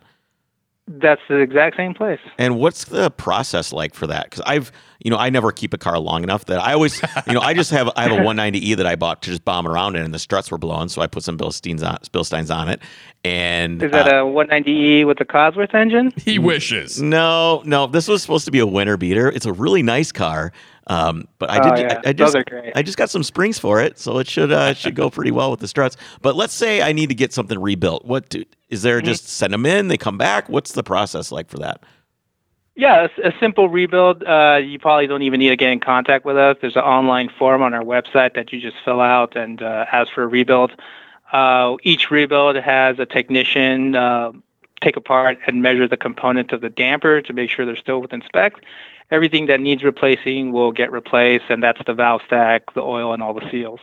That's the exact same place. And what's the process like for that? Because I've, you know, I never keep a car long enough that I always, you know, I just have I have a 190e that I bought to just bomb around in, and the struts were blown, so I put some Bilsteins on Bilsteins on it. And Is that uh, a 190e with the Cosworth engine? He wishes. no, no, this was supposed to be a winter beater. It's a really nice car, um, but I Oh, did. yeah. I, I Those just, are great. I just got some springs for it, so it should uh, it should go pretty well with the struts. But let's say I need to get something rebuilt. What do, is there? Mm-hmm. Just send them in, they come back. What's the process like for that? Yeah, a, a simple rebuild. Uh, you probably don't even need to get in contact with us. There's an online form on our website that you just fill out and uh, ask for a rebuild. Uh, each rebuild has a technician uh, take apart and measure the components of the damper to make sure they're still within spec. Everything that needs replacing will get replaced, and that's the valve stack, the oil, and all the seals.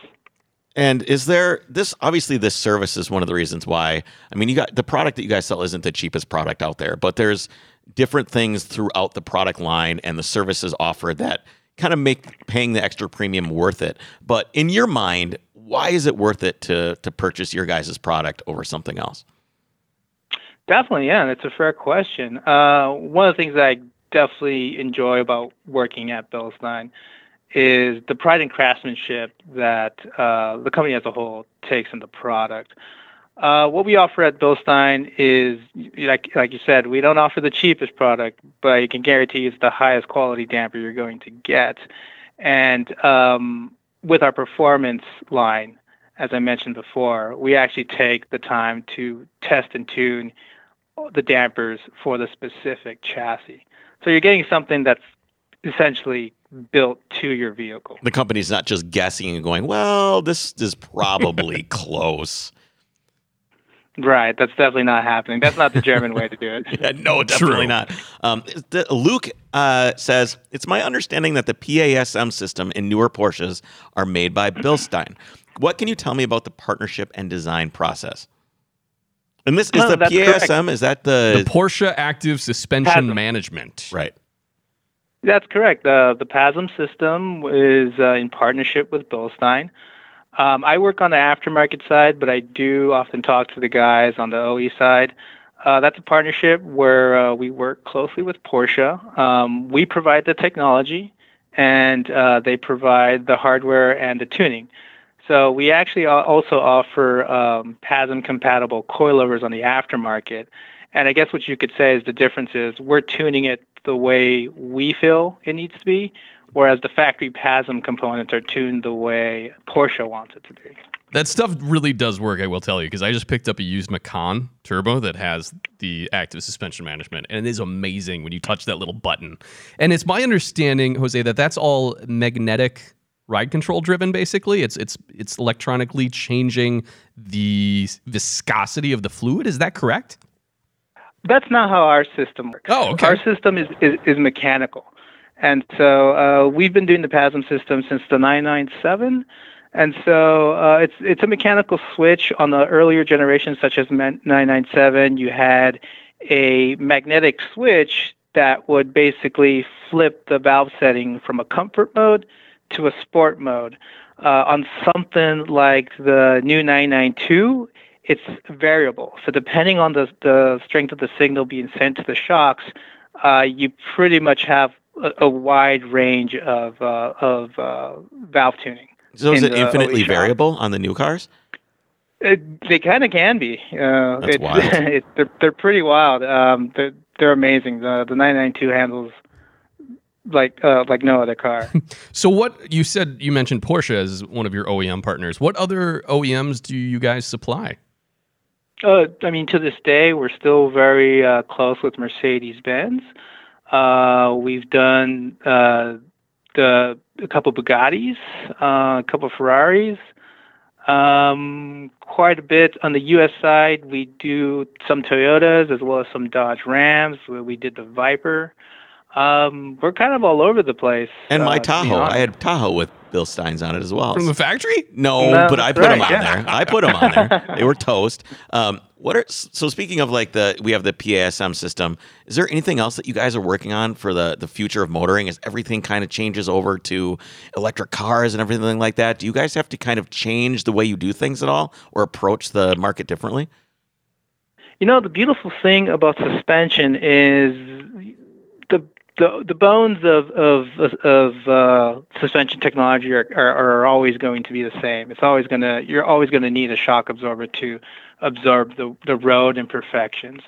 And is there this obviously this service is one of the reasons why I mean you got the product that you guys sell isn't the cheapest product out there, but there's different things throughout the product line and the services offered that kind of make paying the extra premium worth it. But in your mind, why is it worth it to to purchase your guys' product over something else? Definitely, yeah, that's a fair question. Uh, one of the things I definitely enjoy about working at Bilstein is the pride and craftsmanship that uh, the company as a whole takes in the product. Uh, what we offer at Bilstein is, like like you said, we don't offer the cheapest product, but you can guarantee it's the highest quality damper you're going to get. And um, with our performance line, as I mentioned before, we actually take the time to test and tune the dampers for the specific chassis. So you're getting something that's essentially built to your vehicle. The company's not just guessing and going, well, this is probably close. Right, that's definitely not happening. That's not the German way to do it. yeah, no, definitely True. not. Um, the, Luke uh, says it's my understanding that the PASM system in newer Porsches are made by Bilstein. What can you tell me about the partnership and design process? And this is No, the PASM. correct. Is that the, The Porsche Active Suspension Pasm. Management. right? That's correct. Uh, the PASM system is uh, in partnership with Bilstein. Um, I work on the aftermarket side, but I do often talk to the guys on the OE side. Uh, that's a partnership where uh, we work closely with Porsche. Um, we provide the technology, and uh, they provide the hardware and the tuning. So we actually also offer um, PASM compatible coilovers on the aftermarket. And I guess what you could say is the difference is we're tuning it the way we feel it needs to be, whereas the factory PASM components are tuned the way Porsche wants it to be. That stuff really does work, I will tell you, because I just picked up a used Macan Turbo that has the active suspension management, and it is amazing when you touch that little button. And it's my understanding, Jose, that that's all magnetic ride control driven. Basically, it's it's it's electronically changing the viscosity of the fluid. Is that correct? That's not how our system works. Oh, okay. Our system is, is, is mechanical. And so uh, we've been doing the PASM system since the 997. And so uh, it's it's a mechanical switch on the earlier generations, such as 997. You had a magnetic switch that would basically flip the valve setting from a comfort mode to a sport mode. Uh, on something like the new 992, it's variable. So depending on the, the strength of the signal being sent to the shocks, uh, you pretty much have a, a wide range of, uh, of uh, valve tuning. So is in it the infinitely OE shop. variable on the new cars? It, they kind of can be. Uh, That's it's, wild. it, they're, they're pretty wild. Um, they're, they're amazing. The, the 992 handles like uh, like no other car. So, what you said, you mentioned Porsche as one of your OEM partners. What other OEMs do you guys supply? Uh, I mean, to this day, we're still very uh, close with Mercedes Benz. Uh, we've done uh, the a couple Bugattis, uh, a couple Ferraris, um, quite a bit on the U.S. side. We do some Toyotas as well as some Dodge Rams. Where we did the Viper. Um, we're kind of all over the place. And my uh, to Tahoe. I had Tahoe with Bilsteins on it as well. From the factory? No, No, but I that's put them on yeah. there. I put them on there. They were toast. Um, what are so speaking of like the we have the PASM system. Is there anything else that you guys are working on for the the future of motoring? As everything kind of changes over to electric cars and everything like that, do you guys have to kind of change the way you do things at all, or approach the market differently? You know, the beautiful thing about suspension is the the, the bones of of of uh, suspension technology are, are are always going to be the same. It's always gonna you're always gonna need a shock absorber to absorb the the road imperfections.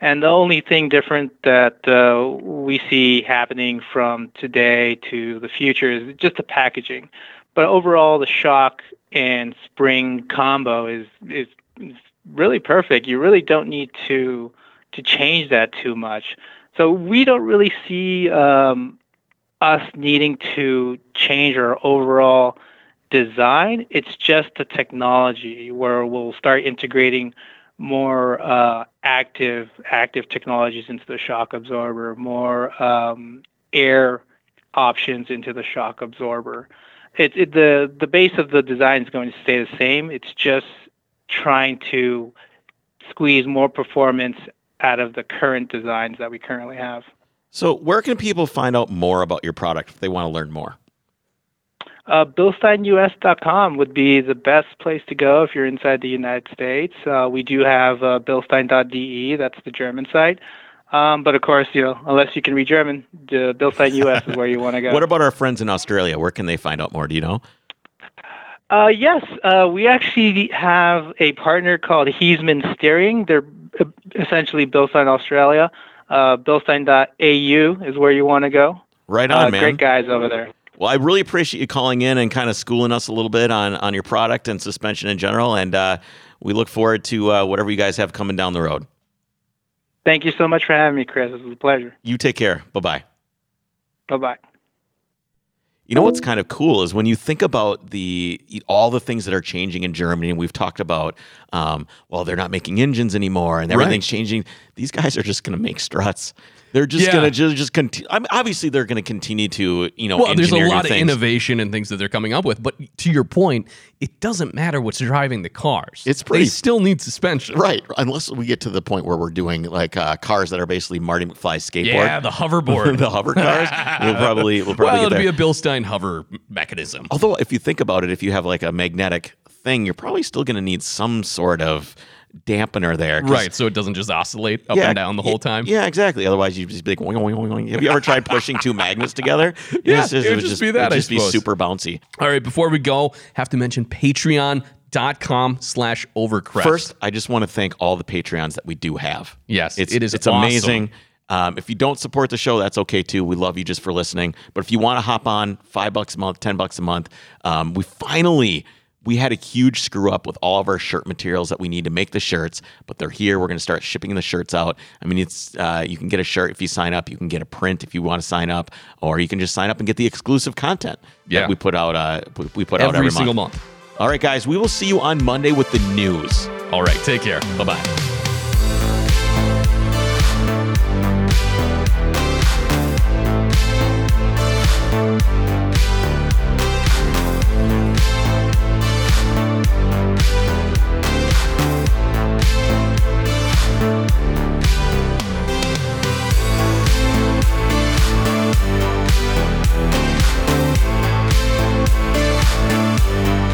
And the only thing different that uh, we see happening from today to the future is just the packaging. But overall, the shock and spring combo is is, is really perfect. You really don't need to to change that too much. So we don't really see um, us needing to change our overall design. It's just the technology where we'll start integrating more uh, active active technologies into the shock absorber, more um, air options into the shock absorber. It, it, the the base of the design is going to stay the same. It's just trying to squeeze more performance out of the current designs that we currently have. So, where can people find out more about your product if they want to learn more? Uh, BilsteinUS.com would be the best place to go if you're inside the United States. Uh, we do have uh, Bilstein.de, that's the German site. Um, but of course, you know, unless you can read German, the Bilstein US is where you want to go. What about our friends in Australia? Where can they find out more? Do you know? Uh, yes, uh, we actually have a partner called Heisman Steering. They're uh, essentially Bilstein Australia. Uh, Bilstein.au is where you want to go. Right on, Uh, man. Great guys over there. Well, I really appreciate you calling in and kind of schooling us a little bit on on your product and suspension in general. And uh, we look forward to uh, whatever you guys have coming down the road. Thank you so much for having me, Chris. It was a pleasure. You take care. Bye bye. Bye bye. You know what's kind of cool is when you think about the all the things that are changing in Germany, and we've talked about, um, well, they're not making engines anymore, and everything's changing. These guys are just going to make struts. They're just Yeah. going to just just continue. I mean, obviously, they're going to continue to you know. Well, there's a lot of innovation and things that they're coming up with, but to your point, it doesn't matter what's driving the cars. It's they still need suspension. Right, unless we get to the point where we're doing like uh, cars that are basically Marty McFly skateboard, Yeah, the hoverboard. the hover cars. We'll probably we'll probably well, get it'll there. be a Bilstein hover mechanism. Although, if you think about it, if you have like a magnetic thing, you're probably still going to need some sort of dampener there. Right, so it doesn't just oscillate up and down the whole time. Yeah, exactly. Otherwise, you'd just be like, oing, oing, oing, have you ever tried pushing two magnets together? Yeah, just- it would just be that, It'd just be super bouncy. All right, before we go, have to mention Patreon dot com slash overcrest. First, I just want to thank all the Patreons that we do have. Yes, it's, it is It's awesome. amazing. Um, if you don't support the show, that's okay too. We love you just for listening. But if you want to hop on, five bucks a month, ten bucks a month, um, we finally we had a huge screw up with all of our shirt materials that we need to make the shirts, but they're here. We're going to start shipping the shirts out. I mean, it's uh, you can get a shirt if you sign up. You can get a print if you want to sign up, or you can just sign up and get the exclusive content Yeah. that we put out. Uh, we- put out every every single month. month. All right, guys, we will see you on Monday with the news. All right, take care. Bye bye. We'll